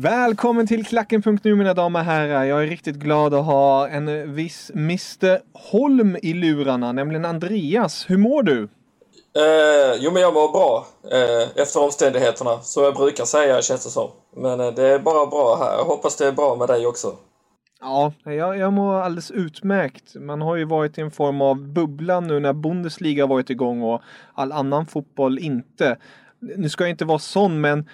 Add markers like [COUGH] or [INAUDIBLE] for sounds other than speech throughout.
Välkommen till Klacken.nu mina damer och herrar. Jag är riktigt glad att ha en viss Mr Holm i lurarna, nämligen Andreas. Hur mår du? Eh, jo men jag mår bra eh, efter omständigheterna, så jag brukar säga känns det som. Men eh, det är bara bra här. Jag hoppas det är bra med dig också. Ja, jag, jag mår alldeles utmärkt. Man har ju varit i en form av bubbla nu när Bundesliga varit igång och all annan fotboll inte. Nu ska jag inte vara sån, men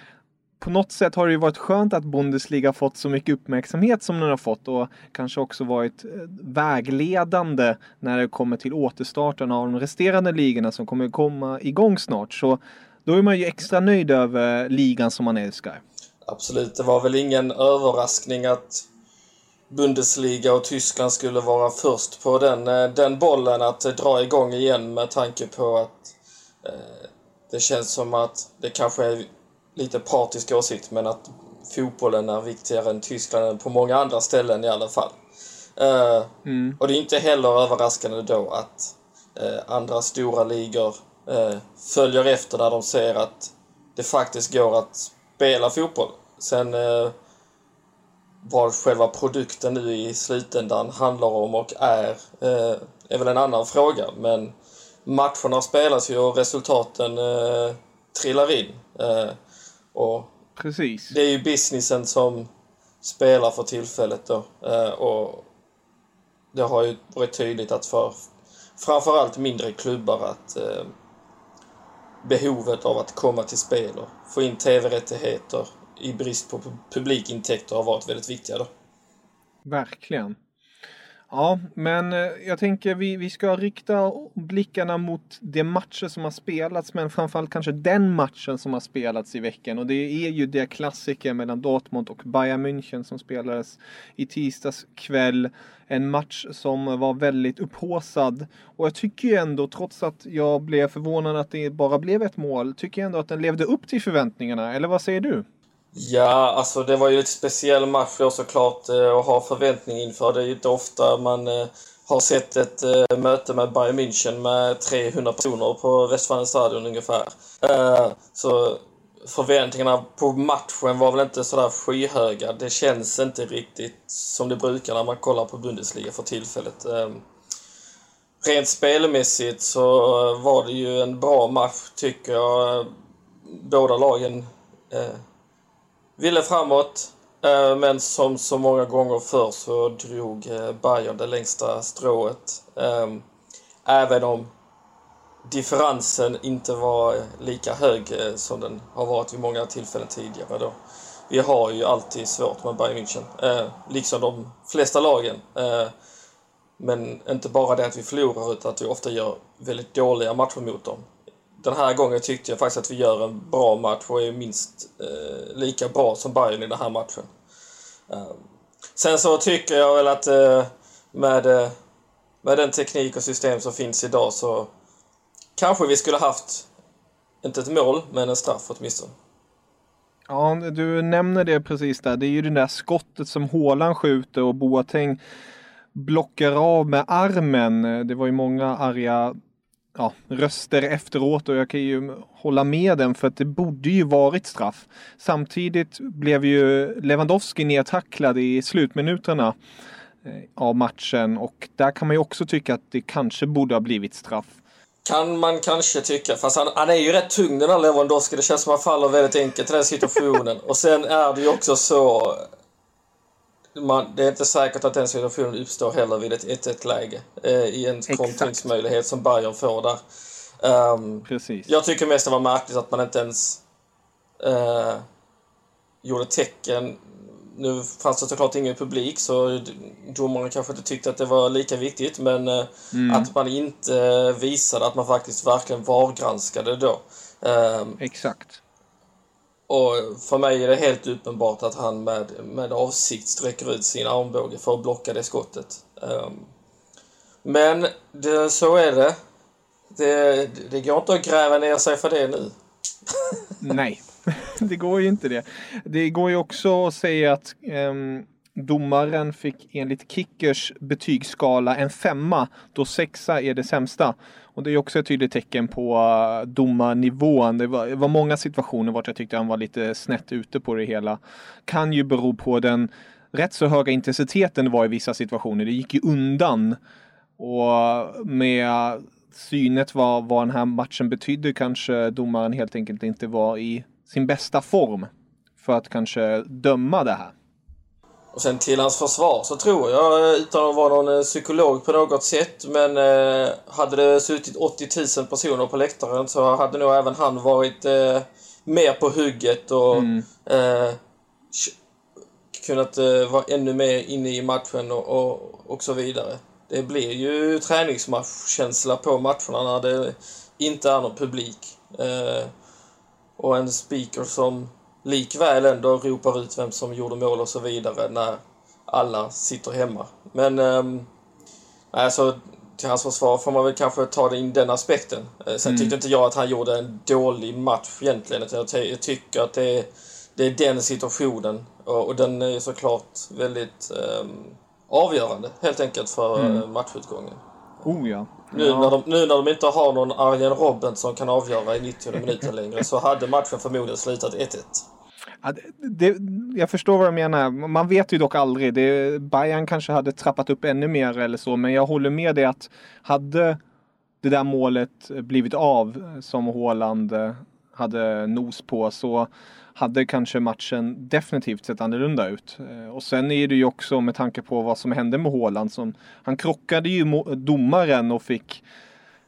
på något sätt har det ju varit skönt att Bundesliga fått så mycket uppmärksamhet som den har fått och kanske också varit eh, vägledande när det kommer till återstarten av de resterande ligorna som kommer komma igång snart. Så då är man ju extra nöjd över ligan som man älskar. Absolut, det var väl ingen överraskning att Bundesliga och Tyskland skulle vara först på den, eh, den bollen att dra igång igen med tanke på att eh, det känns som att det kanske är lite partisk åsikt, men att fotbollen är viktigare än Tyskland på många andra ställen i alla fall. Uh, mm. Och det är inte heller överraskande då att uh, andra stora ligor uh, följer efter när de ser att det faktiskt går att spela fotboll. Sen vad själva produkten nu i slutändan handlar om och är, är väl en annan fråga. Men matcherna spelas ju och resultaten trillar in. Och Precis. Det är ju businessen som spelar för tillfället då. Eh, och det har ju varit tydligt att för framförallt mindre klubbar att eh, behovet av att komma till spel och få in tv-rättigheter i brist på publikintäkter har varit väldigt viktiga då. Verkligen. Ja, men eh, jag tänker vi, vi ska rikta blickarna mot de matcher som har spelats, men framförallt kanske den matchen som har spelats i veckan. Och det är ju det klassiker mellan Dortmund och Bayern München som spelades i tisdags kväll. En match som var väldigt upphåsad. Och jag tycker ju ändå, trots att jag blev förvånad att det bara blev ett mål, tycker jag ändå att den levde upp till förväntningarna. Eller vad säger du? Ja, alltså det var ju ett speciell match då såklart eh, att ha förväntning inför. Det är ju inte ofta man eh, har sett ett eh, möte med Bayern München med 300 personer på Westfalenstadion ungefär. Så förväntningarna på matchen var väl inte sådär skyhöga. Det känns inte riktigt som det brukar när man kollar på Bundesliga för tillfället. Rent spelmässigt så var det ju en bra match tycker jag. Båda lagen ville framåt. Eh, men som så många gånger förr så drog eh, Bayern det längsta strået. Ehm, även om differensen inte var lika hög eh, som den har varit vid många tillfällen tidigare. Då. Vi har ju alltid svårt med Bayern München, liksom de flesta lagen. Men inte bara det att vi förlorar utan att vi ofta gör väldigt dåliga matcher mot dem den här gången tyckte jag faktiskt att vi gör en bra match och är minst eh, lika bra som Bayern i den här matchen. Eh, sen så tycker jag väl att eh, med, eh, med den teknik och system som finns idag så kanske vi skulle haft, inte ett mål, men en straff åtminstone. Ja, du nämner det precis där. Det är ju det där skottet som Håland skjuter och Boateng blockar av med armen. Det var ju många arga ja, röster efteråt och jag kan ju hålla med den för att det borde ju varit straff. Samtidigt blev ju Lewandowski nedtacklad i slutminuterna eh, av matchen och där kan man ju också tycka att det kanske borde ha blivit straff. Kan man kanske tycka, fast han, han är ju rätt tung den där Lewandowski. Det känns som att han faller väldigt enkelt i den situationen. Och sen är det ju också så man, det är inte säkert att den situationen uppstår heller vid ett 1-1 läge eh, i en kontringsmöjlighet som Bayern får där. Um, Precis. Jag tycker mest det var märkligt att man inte ens uh, gjorde tecken. Nu fanns det såklart ingen publik så domarna kanske inte tyckte att det var lika viktigt men uh, mm. att man inte visade att man faktiskt verkligen var-granskade då. Um, Exakt. Och för mig är det helt uppenbart att han med, med avsikt sträcker ut sin armbåge för att blocka det skottet. Um, men det, så är det. det. Det går inte att gräva ner sig för det nu. [LAUGHS] Nej, [LAUGHS] det går ju inte det. Det går ju också att säga att um, domaren fick enligt Kickers betygsskala en femma då sexa är det sämsta. Och det är också ett tydligt tecken på eh, domarnivån. Det var, det var många situationer vart jag tyckte han var lite snett ute på det hela. Kan ju bero på den rätt så höga intensiteten det var i vissa situationer. Det gick ju undan. Och med synet vad, vad den här matchen betydde kanske domaren helt enkelt inte var i sin bästa form för att kanske döma det här. Och sen till hans försvar så tror jag, eh, utan att vara någon eh, psykolog på något sätt, men eh, hade det suttit 80 000 personer på läktaren så hade nog även han varit eh, mer på hugget och mm. eh, kunnat eh, vara ännu mer inne i matchen och, och, och så vidare. Det blir ju träningsmatchkänsla på matcherna när det inte är någon publik. Eh, och en speaker som likväl ändå ropar ut vem som gjorde mål och så vidare när alla sitter hemma. Men um, alltså, till hans försvar får man väl kanske ta det in den aspekten. Eh, sen mm. tyckte inte jag att han gjorde en dålig match egentligen. Jag, jag tycker att det är, det är den situationen och, och den är såklart väldigt um, avgörande helt enkelt för mm. matchutgången. Oh ja. Nu, ja. när de, nu när de inte har någon Arjen Robben som kan avgöra i 90 minuter längre så hade matchen förmodligen slutat 1-1. Ja, det, jag förstår vad du menar. Man vet ju dock aldrig. Det, Bayern kanske hade trappat upp ännu mer eller så, men jag håller med dig att hade det där målet blivit av som Håland eh, hade nos på så hade kanske matchen definitivt sett annorlunda ut. Eh, och sen är det ju också med tanke på vad som hände med Håland som han krockade ju domaren och fick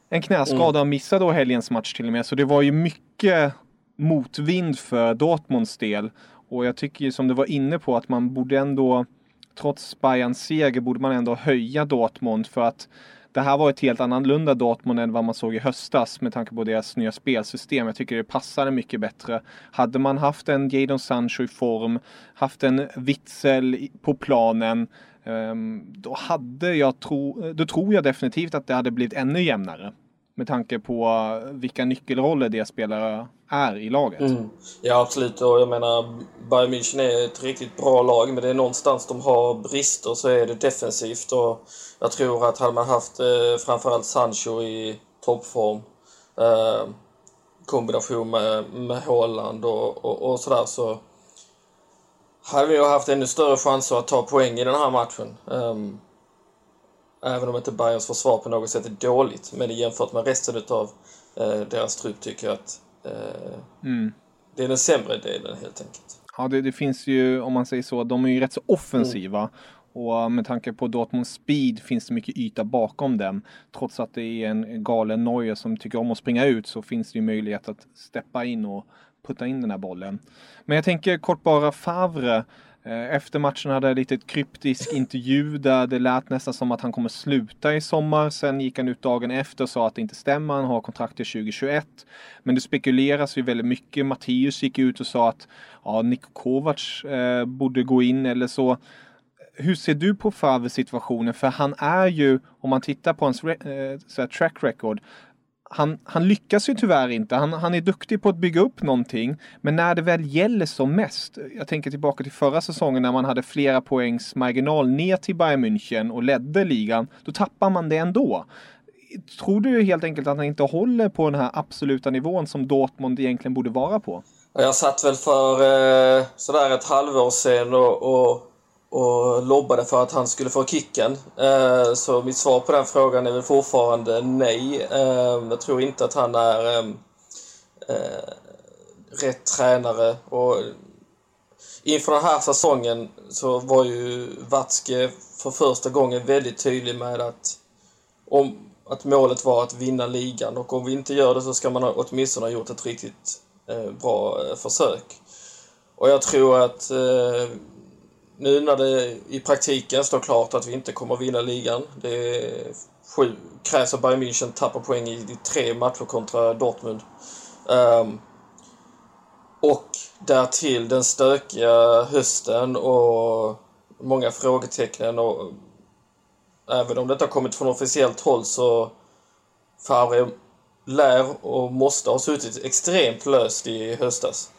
en knäskada och missade då helgens match till och med. Så det var ju mycket motvind för Dortmunds del. Och jag tycker ju som du var inne på att man borde ändå, trots Bayerns seger, borde man ändå höja Dortmund för att det här var ett helt annorlunda Dortmund än vad man såg i höstas med tanke på deras nya spelsystem. Jag tycker det passade mycket bättre. Hade man haft en Jadon Sancho i form, haft en Witzel på planen, ehm, då hade jag tro, då tror jag definitivt att det hade blivit ännu jämnare. Med tanke på vilka nyckelroller de spelare är i laget. Mm. Ja absolut och jag menar Bayern München är ett riktigt bra lag men det är någonstans de har brister så är det defensivt och jag tror att hade man haft eh, framförallt Sancho i toppform eh, kombination med, med Holland och, och, och sådär så hade vi haft ännu större chanser att ta poäng i den här matchen. Um, Även om inte Bayerns försvar på något sätt är dåligt. Men jämfört med resten av eh, deras trupp tycker jag att eh, mm. det är den sämre delen helt enkelt. Ja, det, det, finns ju, om man säger så, de är ju rätt så offensiva. Mm. Och med tanke på Dortmunds speed finns det mycket yta bakom dem. Trots att det är en galen Neuer som tycker om att springa ut så finns det ju möjlighet att steppa in och putta in den här bollen. Men jag tänker kort bara Favre. Eh, efter matchen hade jag lite kryptisk intervju där det lät nästan som att han kommer sluta i sommar. Sen gick han ut dagen efter och sa att det inte stämmer. Han har kontrakt till 2021. Men det spekuleras ju väldigt mycket. Matteus gick ut och sa att ja, Niko Kovacs eh, borde gå in eller så. Hur ser du på Favres situationen? För han är ju, om man tittar på hans eh, track record, han, han lyckas ju tyvärr inte. Han, han är duktig på att bygga upp någonting. Men när det väl gäller som mest. Jag tänker tillbaka till förra säsongen när man hade flera poängs marginal ner till Bayern München och ledde ligan. Då tappar man det ändå. Tror du helt enkelt att han inte håller på den här absoluta nivån som Dortmund egentligen borde vara på? Jag satt väl för eh, sådär ett halvår sedan och, och och lobbade för att han skulle få kicken. Eh, så mitt svar på den frågan är väl fortfarande nej. Eh, jag tror inte att han är eh, rätt tränare. Och inför den här säsongen så var ju Vatske för första gången väldigt tydlig med att, om, att målet var att vinna ligan och om vi inte gör det så ska man åtminstone ha gjort ett riktigt bra försök. Och jag tror att nu när det i praktiken står klart att vi inte kommer att vinna ligan. Det sju, krävs att Bayern München tappar poäng i, tre matcher kontra Dortmund. Um, och därtill den stökiga hösten och många frågetecken. Och även om det inte har kommit från officiellt håll så Favre lär och måste ha suttit extremt löst i höstas.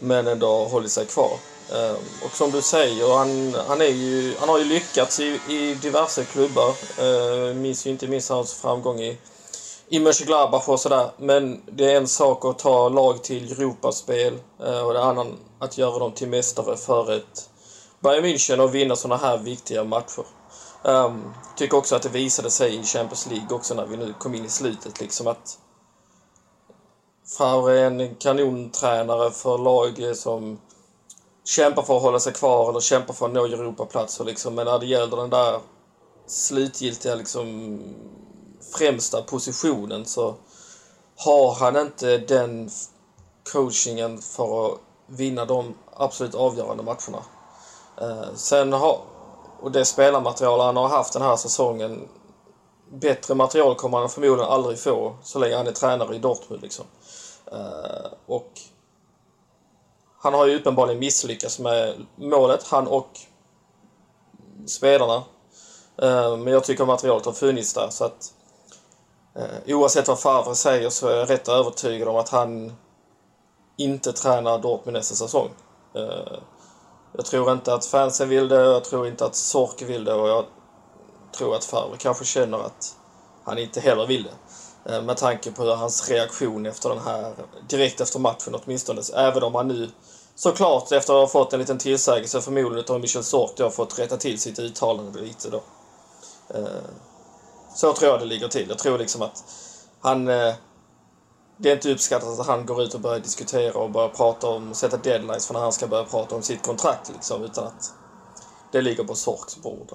Men ändå hållit sig kvar. Eh, och som du säger, han, han, är ju, han har ju lyckats i, i diverse klubbar. Jag minns ju inte minst hans framgång i, i Mönchengladbach och sådär. Men det är en sak att ta lag till Europaspel eh, och det är annan att göra dem till mästare för ett Bayern München och vinna sådana här viktiga matcher. Um, tycker också att det visade sig i Champions League också när vi nu kom in i slutet liksom att Favre är en kanontränare för lag som kämpar för att hålla sig kvar eller kämpar för att nå Europaplatser liksom. Men när det gäller den där slutgiltiga liksom främsta positionen så har han inte den coachingen för att vinna de absolut avgörande matcherna. Eh, sen har, och det spelarmaterial han har haft den här säsongen, bättre material kommer han förmodligen aldrig få så länge han är tränare i Dortmund liksom. Eh, och han har ju uppenbarligen misslyckats med målet, han och spelarna. Eh, men jag tycker materialet har funnits där så att eh, oavsett vad Favre säger så är jag rätt övertygad om att han inte tränar Dortmund nästa säsong. Eh, jag tror inte att fansen vill det, jag tror inte att Sork vill det och jag tror att Favre kanske känner att han inte heller vill det. Med tanke på hans reaktion efter den här, direkt efter matchen åtminstone, även om han nu såklart efter att ha fått en liten tillsägelse förmodligen av Michel Sorti har fått rätta till sitt uttalande lite då. Eh, så tror jag det ligger till. Jag tror liksom att han... Eh, det är inte uppskattat att han går ut och börjar diskutera och börjar prata om, sätta deadlines för när han ska börja prata om sitt kontrakt liksom, utan att det ligger på Sorks bord.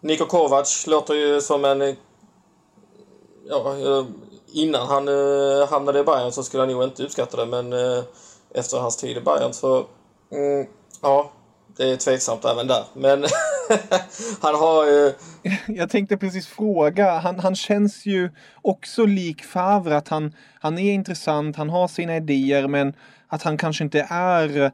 Niko Kovac låter ju som en... Eh, ja, innan han hamnade i Bayern så skulle han nog inte uppskatta det, men efter hans tid i Bayern så, mm, ja, det är tveksamt även där. Men [LAUGHS] han har ju... [LAUGHS] Jag tänkte precis fråga, han, han känns ju också lik Favre, att han, han är intressant, han har sina idéer, men att han kanske inte är eh,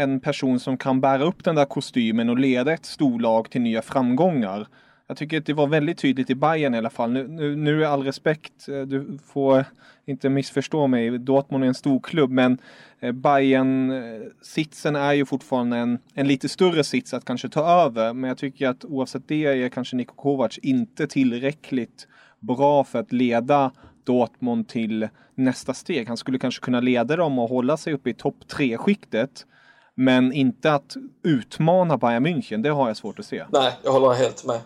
en person som kan bära upp den där kostymen och leda ett storlag till nya framgångar. Jag tycker att det var väldigt tydligt i Bayern i alla fall. Nu, nu, nu är all respekt, eh, du får inte missförstå mig, Dortmund är en stor klubb men eh, bayern eh, sitsen är ju fortfarande en, en lite större sits att kanske ta över. Men jag tycker att oavsett det är kanske Niko Kovac inte tillräckligt bra för att leda Dortmund till nästa steg. Han skulle kanske kunna leda dem och hålla sig uppe i topp tre skiktet Men inte att utmana Bayern München, det har jag svårt att se. Nej, jag håller helt med.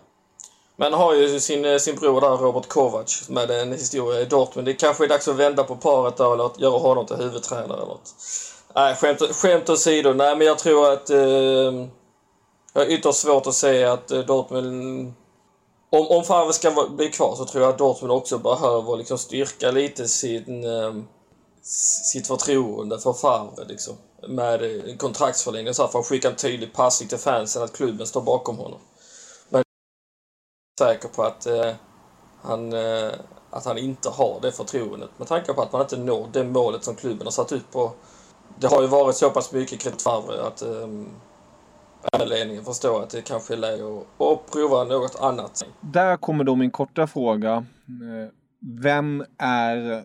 Men har ju sin, eh, sin bror där, Robert Kovac, med en historia i Dortmund. Det kanske är dags att vända på paret där eller att göra honom till huvudtränare eller något. Nej, skämt, skämt åsido. Nej, men jag tror att... Eh, jag har ytterst svårt att säga att eh, Dortmund... Om, om Favre ska bli kvar så tror jag att Dortmund också behöver liksom styrka lite sin, eh, sitt förtroende för Favre liksom. Med en kontraktsförlängning så här, för att skicka en tydlig passning till fansen att klubben står bakom honom säker på att, eh, han, eh, att han inte har det förtroendet med tanke på att man inte når det målet som klubben har satt ut på. Det har ju varit så pass mycket kritik att eh, ledningen förstår att det kanske är läge att, att prova något annat. Där kommer då min korta fråga. Eh, vem är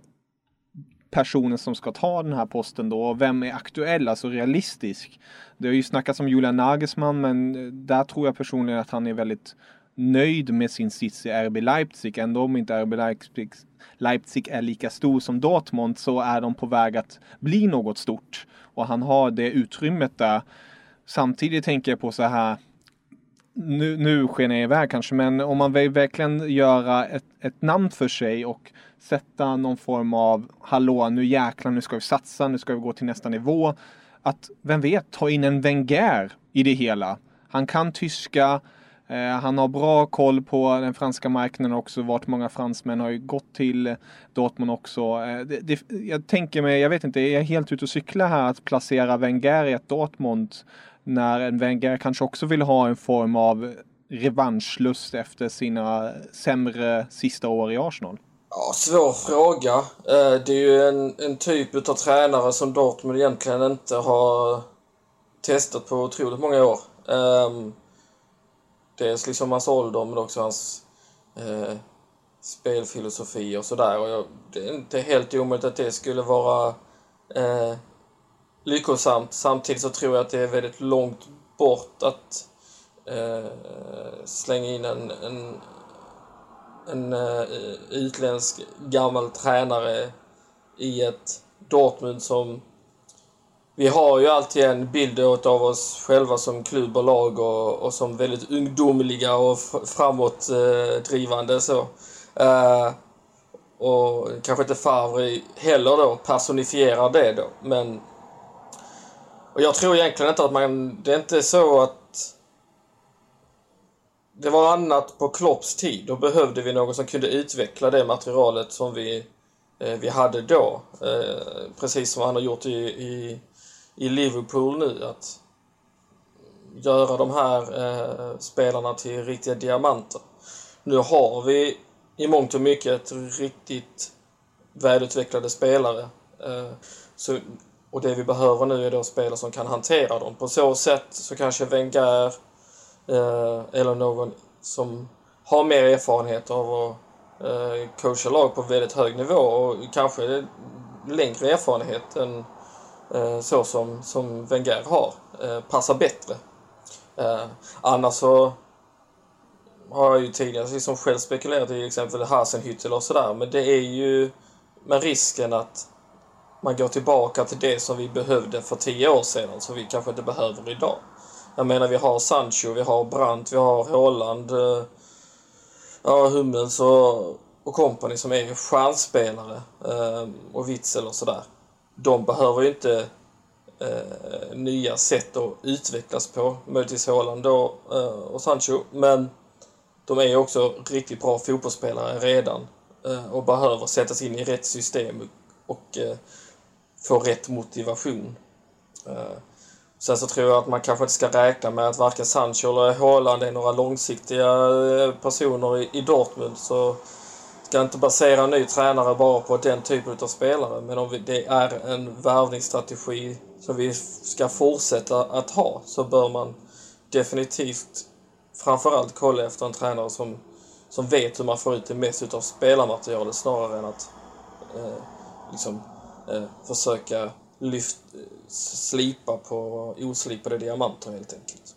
personen som ska ta den här posten då? Vem är aktuell, alltså realistisk? Det har ju snackats om Julian Nagelsmann, men eh, där tror jag personligen att han är väldigt nöjd med sin sits i RB Leipzig. Ändå om inte RB Leipzig, Leipzig är lika stor som Dortmund så är de på väg att bli något stort. Och han har det utrymmet där. Samtidigt tänker jag på så här nu, nu skenar jag iväg kanske, men om man vill verkligen göra ett, ett namn för sig och sätta någon form av hallå, nu jäklar, nu ska vi satsa, nu ska vi gå till nästa nivå. Att, vem vet, ta in en Wenger i det hela. Han kan tyska, Eh, han har bra koll på den franska marknaden också, vart många fransmän har ju gått till eh, Dortmund också. Eh, det, det, jag tänker mig, jag vet inte, är jag helt ute och cyklar här att placera Wenger i ett Dortmund när en Wenger kanske också vill ha en form av revanschlust efter sina sämre sista år i Arsenal? Ja, svår fråga. Det är ju en, en typ av tränare som Dortmund egentligen inte har testat på otroligt många år. Ehm, Dels liksom hans ålder men också hans eh, spelfilosofi och sådär. Det är inte helt omöjligt att det skulle vara eh, lyckosamt. Samtidigt så tror jag att det är väldigt långt bort att eh, slänga in en, en, en eh, utländsk gammal tränare i ett Dortmund som... Vi har ju alltid en bild av oss själva som klubb och lag och, och som väldigt ungdomliga och framåtdrivande eh, så. Uh, och kanske inte Favre heller då personifierar det då, men och jag tror egentligen inte att man... Det är inte så att... Det var annat på Klopps tid. Då behövde vi någon som kunde utveckla det materialet som vi, eh, vi hade då. Eh, precis som han har gjort i, i, i Liverpool nu. Att göra de här eh, spelarna till riktiga diamanter. Nu har vi i mångt och mycket riktigt välutvecklade spelare. Eh, så och det vi behöver nu är då spelare som kan hantera dem. På så sätt så kanske Wenger eh, eller någon som har mer erfarenhet av att eh, coacha lag på väldigt hög nivå och kanske längre erfarenhet än Eh, så som, som Wenger har, eh, passar bättre. Eh, annars så har jag ju tidigare liksom själv spekulerat i exempel Hasenhüttel och sådär men det är ju med risken att man går tillbaka till det som vi behövde för tio år sedan som vi kanske inte behöver idag. Jag menar vi har Sancho, vi har Brandt, vi har Haaland, ja, Hummels och, och company som är stjärnspelare och Witzel och sådär. De behöver ju inte eh, nya sätt att utvecklas på, möjligtvis Haaland då, eh, och Sancho, men de är ju också riktigt bra fotbollsspelare redan eh, och behöver sättas in i rätt system och eh, få rätt motivation. Eh, sen så tror jag att man kanske inte ska räkna med att varken Sancho eller Haaland är några långsiktiga eh, personer i Dortmund. Så ska inte basera en ny tränare bara på den typen av spelare. Men om det är en värvningsstrategi som vi ska fortsätta att ha så bör man definitivt framförallt kolla efter en tränare som, som vet hur man får ut det mest av spelarmaterialet snarare än att eh, liksom eh, försöka lyft, slipa på oslipade diamanter helt enkelt.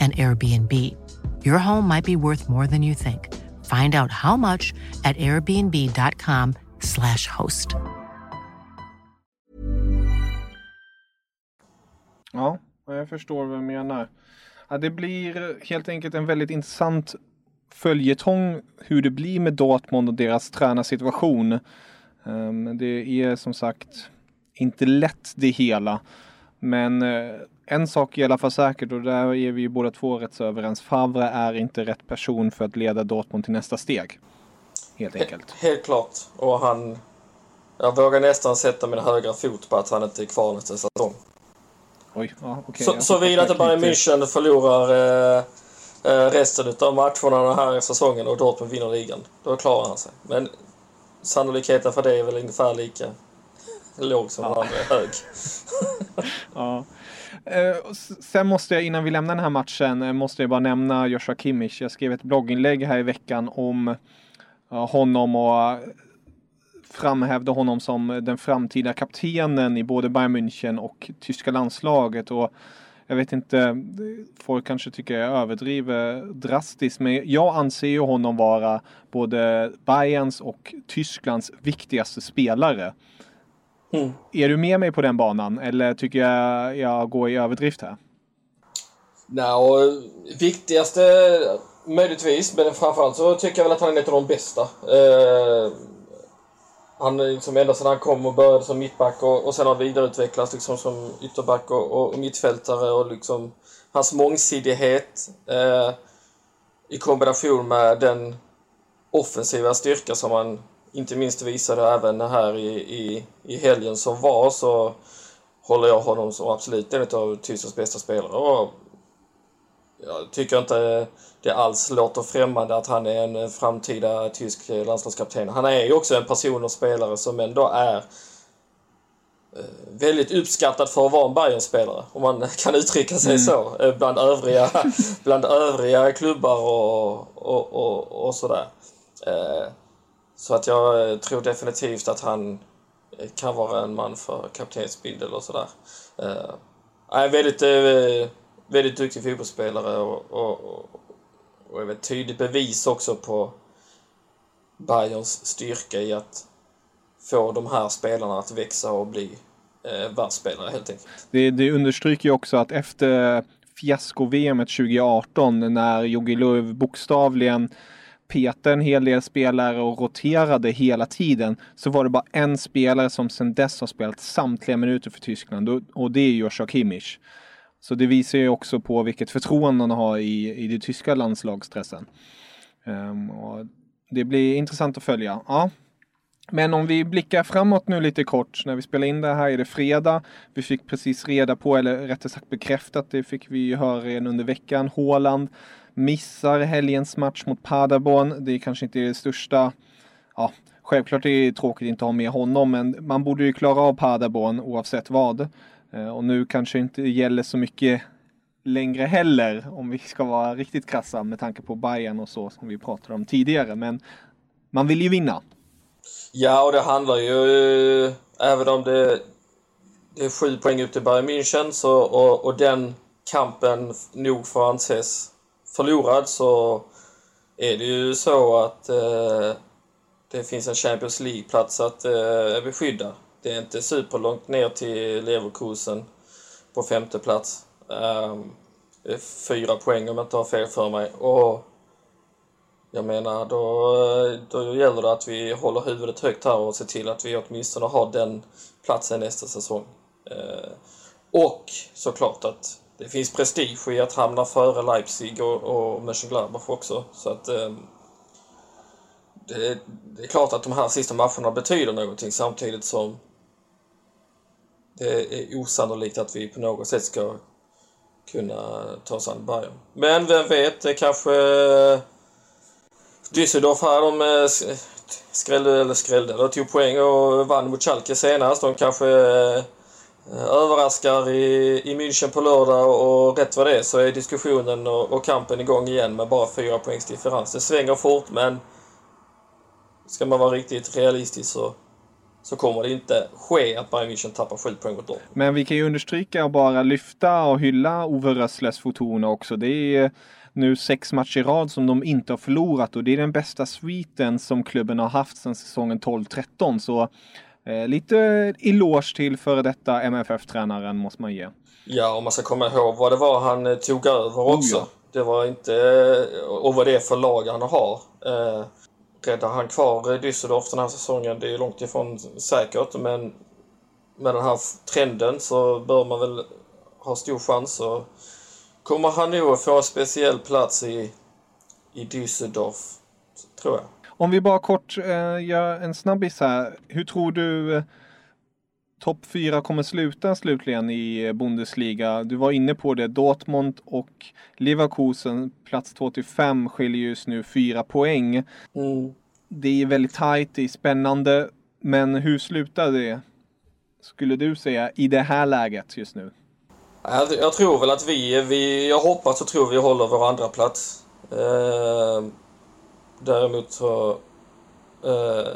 and Airbnb. Your home might be worth more than you think. Find out how much at airbnb.com slash host. Ja, jag förstår vad du menar. Ja, det blir helt enkelt en väldigt intressant följetong hur det blir med Dortmund och deras tränarsituation. Um, det är som sagt inte lätt det hela. Men eh, en sak är i alla fall säkert och där är vi ju båda två rätt så överens. Favre är inte rätt person för att leda Dortmund till nästa steg. Helt enkelt. Helt klart. Och han... Jag vågar nästan sätta min högra fot på att han inte är kvar nästa säsong. Oj, ja, okay, så, Såvida inte Bayern München förlorar eh, eh, resten av matcherna den här säsongen och Dortmund vinner ligan. Då klarar han sig. Men sannolikheten för det är väl ungefär lika låg som ja. andra är hög. [LAUGHS] ja. Eh, sen måste jag, innan vi lämnar den här matchen, eh, måste jag bara nämna Joshua Kimmich. Jag skrev ett blogginlägg här i veckan om honom och framhävde honom som den framtida kaptenen i både Bayern München och tyska landslaget. Och jag vet inte, folk kanske tycker jag överdriver drastiskt, men jag anser ju honom vara både Bayerns och Tysklands viktigaste spelare. Mm. Är du med mig på den banan eller tycker jag jag går i överdrift här? Nej, viktigaste möjligtvis, men framförallt så tycker jag väl att han är en av de bästa. Eh, han liksom ända sedan han kom och började som mittback och, och sen har vidareutvecklats liksom som ytterback och, och, mittfältare och liksom hans mångsidighet eh, i kombination med den offensiva styrka som han inte minst visade även här i, i, i helgen som var så håller jag honom som absolut en av Tysklands bästa spelare. Och jag tycker inte det alls låter främmande att han är en framtida tysk landslagskapten. Han är ju också en person och spelare som ändå är eh, väldigt uppskattad för att vara en Bayern-spelare, om man [LAUGHS] kan uttrycka sig mm. så, eh, bland övriga, [LAUGHS] bland övriga klubbar och, och, och, och sådär. Så att jag eh, tror definitivt att han eh, kan vara en man för kaptensbindel och sådär. Eh, han är väldigt, väldigt duktig fotbollsspelare och, och, och är ett tydligt bevis också på Bayerns styrka i att få de här spelarna att växa och bli världsspelare helt enkelt. Det, det understryker ju också att efter fiasko-VM 2018 när Jogi Löw bokstavligen petade en hel del spelare och roterade hela tiden så var det bara en spelare som sedan dess har spelat samtliga minuter för Tyskland och det är Joshua Kimmich. Så det visar ju också på vilket förtroende han har i, i det tyska landslagsstressen. Um, och det blir intressant att följa. Ja. Men om vi blickar framåt nu lite kort. När vi spelar in det här är det fredag. Vi fick precis reda på, eller rättare sagt bekräftat, det fick vi ju höra redan under veckan. Håland missar helgens match mot Paderborn. Det är kanske inte det största ja, Självklart är det tråkigt att inte ha med honom, men man borde ju klara av Paderborn oavsett vad. Eh, och nu kanske inte gäller så mycket längre heller om vi ska vara riktigt krassa med tanke på Bayern och så som vi pratade om tidigare. Men man vill ju vinna. Ja, och det handlar ju, eh, även om det, det är sju poäng upp till Bayern München så, och, och den kampen nog får anses förlorad så är det ju så att eh, det finns en Champions League-plats att eh, beskydda. Det är inte superlångt ner till Leverkusen på femte plats. Um, fyra poäng om jag inte har fel för mig. Och jag menar, då, då gäller det att vi håller huvudet högt här och ser till att vi åtminstone har den platsen nästa säsong. Eh, och såklart att det finns prestige i att hamna före Leipzig och, och Mönchengladbach också. Så att eh, det, det, är klart att de här sista matcherna betyder någonting samtidigt som det är osannolikt att vi på något sätt ska kunna ta oss an Bayern. Men vem vet, det kanske eh, Düsseldorf här, de eh, skrällde, eller skrällde, de tog poäng och vann mot Schalke senast. De kanske eh, Eh, överraskar i, i München på lördag och rätt vad det är så är diskussionen och, och kampen igång igen med bara fyra poängs differens. Det svänger fort men ska man vara riktigt realistisk så så kommer det inte ske att Bayern München tappar sju poäng mot Dortmund. Men vi kan ju understryka och bara lyfta och hylla Ove Rössles Fortuna också. Det är eh, nu sex matcher i rad som de inte har förlorat och det är den bästa sviten som klubben har haft sedan säsongen 12-13. Så eh, lite eloge till före detta MFF-tränaren måste man ge. Ja, och man ska komma ihåg vad det var han eh, tog över också. Oh, ja. Det var inte, eh, och vad det är för lag han har. Eh, räddar han kvar Düsseldorf den här säsongen? Det är långt ifrån säkert, men med den här trenden så bör man väl ha stor chans. Så kommer han nog få en speciell plats i, i Düsseldorf, tror jag. Om vi bara kort eh, gör en snabbis här. Hur tror du eh, topp fyra kommer sluta slutligen i eh, Bundesliga? Du var inne på det. Dortmund och Leverkusen, plats 2 till 5, skiljer just nu fyra poäng. Mm. Det är väldigt tajt, det är spännande. Men hur slutar det, skulle du säga, i det här läget just nu? Jag, jag tror väl att vi, vi, jag hoppas och tror vi håller vår andra plats. Eh, däremot så... Uh,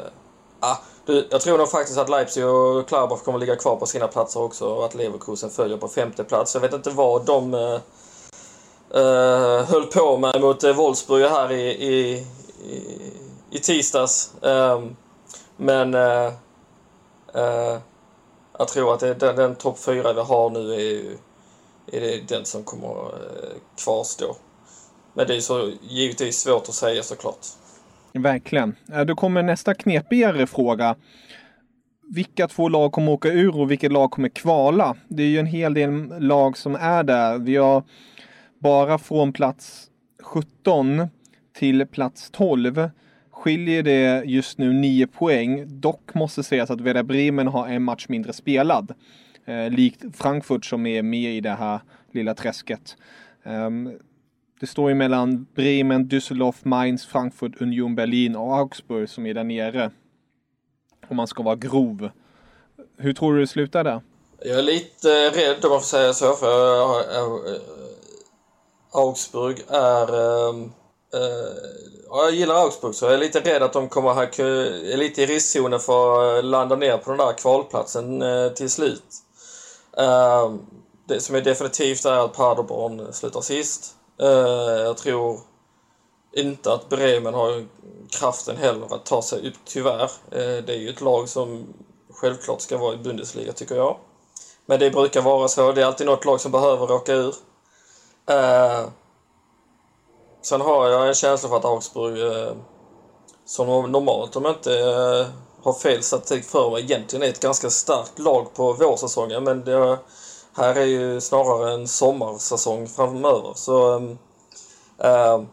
ah, du, jag tror nog faktiskt att Leipzig och Klarboff kommer ligga kvar på sina platser också och att Leverkusen följer på femte plats. Jag vet inte vad de uh, uh, höll på med mot uh, Wolfsburg här i, i, i, i tisdags. Um, men uh, uh, jag tror att det, den, den topp fyra vi har nu är, är det den som kommer uh, kvarstå. Men det är så givetvis svårt att säga såklart. Verkligen. Eh, då kommer nästa knepigare fråga. Vilka två lag kommer åka ur och vilket lag kommer kvala? Det är ju en hel del lag som är där. Vi har bara från plats 17 till plats 12 skiljer det just nu 9 poäng. Dock måste sägas att Werder Bremen har en match mindre spelad. Eh, likt Frankfurt som är med i det här lilla träsket. Um, det står ju mellan Bremen, Düsseldorf, Mainz, Frankfurt, Union Berlin och Augsburg som är där nere. Om man ska vara grov. Hur tror du det slutar där? Jag är lite rädd om man får säga så för jag, jag, Augsburg är um Uh, jag gillar Augsburg så jag är lite rädd att de kommer här, är lite i riskzonen för att landa ner på den där kvalplatsen uh, till slut. Uh, det som är definitivt är att Paderborn slutar sist. Eh, jag tror inte att Bremen har kraften heller att ta sig upp, tyvärr. Eh, det är ju ett lag som självklart ska vara i Bundesliga, tycker jag. Men det brukar vara så. Det är alltid något lag som behöver råka ur. Eh, sen har jag en känsla för att Augsburg, eh, som normalt om jag inte eh, har fel statistik för mig, egentligen är ett ganska starkt lag på vårsäsongen. Men det här är ju snarare en sommarsäsong framöver. Så äh,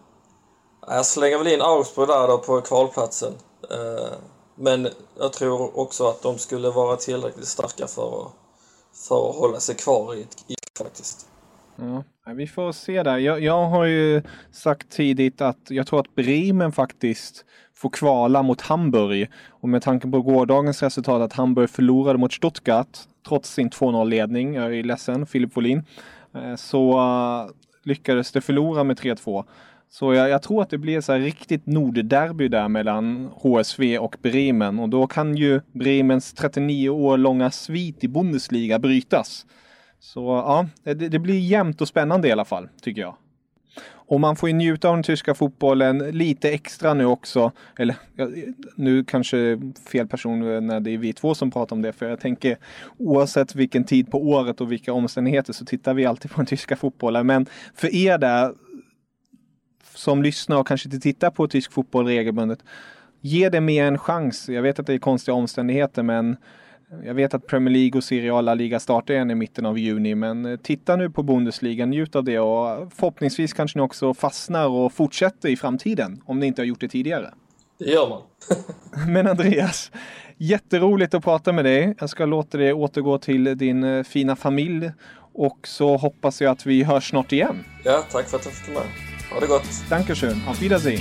jag slänger väl in Augsburg där då på kvalplatsen. Äh, men jag tror också att de skulle vara tillräckligt starka för att, för att hålla sig kvar i, i faktiskt. Ja, vi får se där. Jag, jag, har ju sagt tidigt att jag tror att Bremen faktiskt får kvala mot Hamburg. Och med tanke på gårdagens resultat att Hamburg förlorade mot Stuttgart trots sin 2-0-ledning, jag är ledsen, Filip Wåhlin, eh, så eh, lyckades de förlora med 3-2. Så jag, jag, tror att det blir så här riktigt nordderby där mellan HSV och Bremen och då kan ju Bremens 39 år långa svit i Bundesliga brytas. Så ja, det, det blir jämnt och spännande i alla fall, tycker jag. Och man får ju njuta av den tyska fotbollen lite extra nu också. Eller nu kanske fel person när det är vi två som pratar om det. För jag tänker oavsett vilken tid på året och vilka omständigheter så tittar vi alltid på den tyska fotbollen. Men för er där som lyssnar och kanske inte tittar på tysk fotboll regelbundet. Ge det mer en chans. Jag vet att det är konstiga omständigheter men jag vet att Premier League och Serie A Liga startar igen i mitten av juni, men eh, titta nu på Bundesliga, njut av det och förhoppningsvis kanske ni också fastnar och fortsätter i framtiden, om ni inte har gjort det tidigare. Det gör man. [LAUGHS] men Andreas, jätteroligt att prata med dig. Jag ska låta dig återgå till din eh, fina familj Och så hoppas jag att vi hörs snart igen. Ja, tack för att jag fick med. Ha det gott. Dankeschön. Auf Wiedersehen.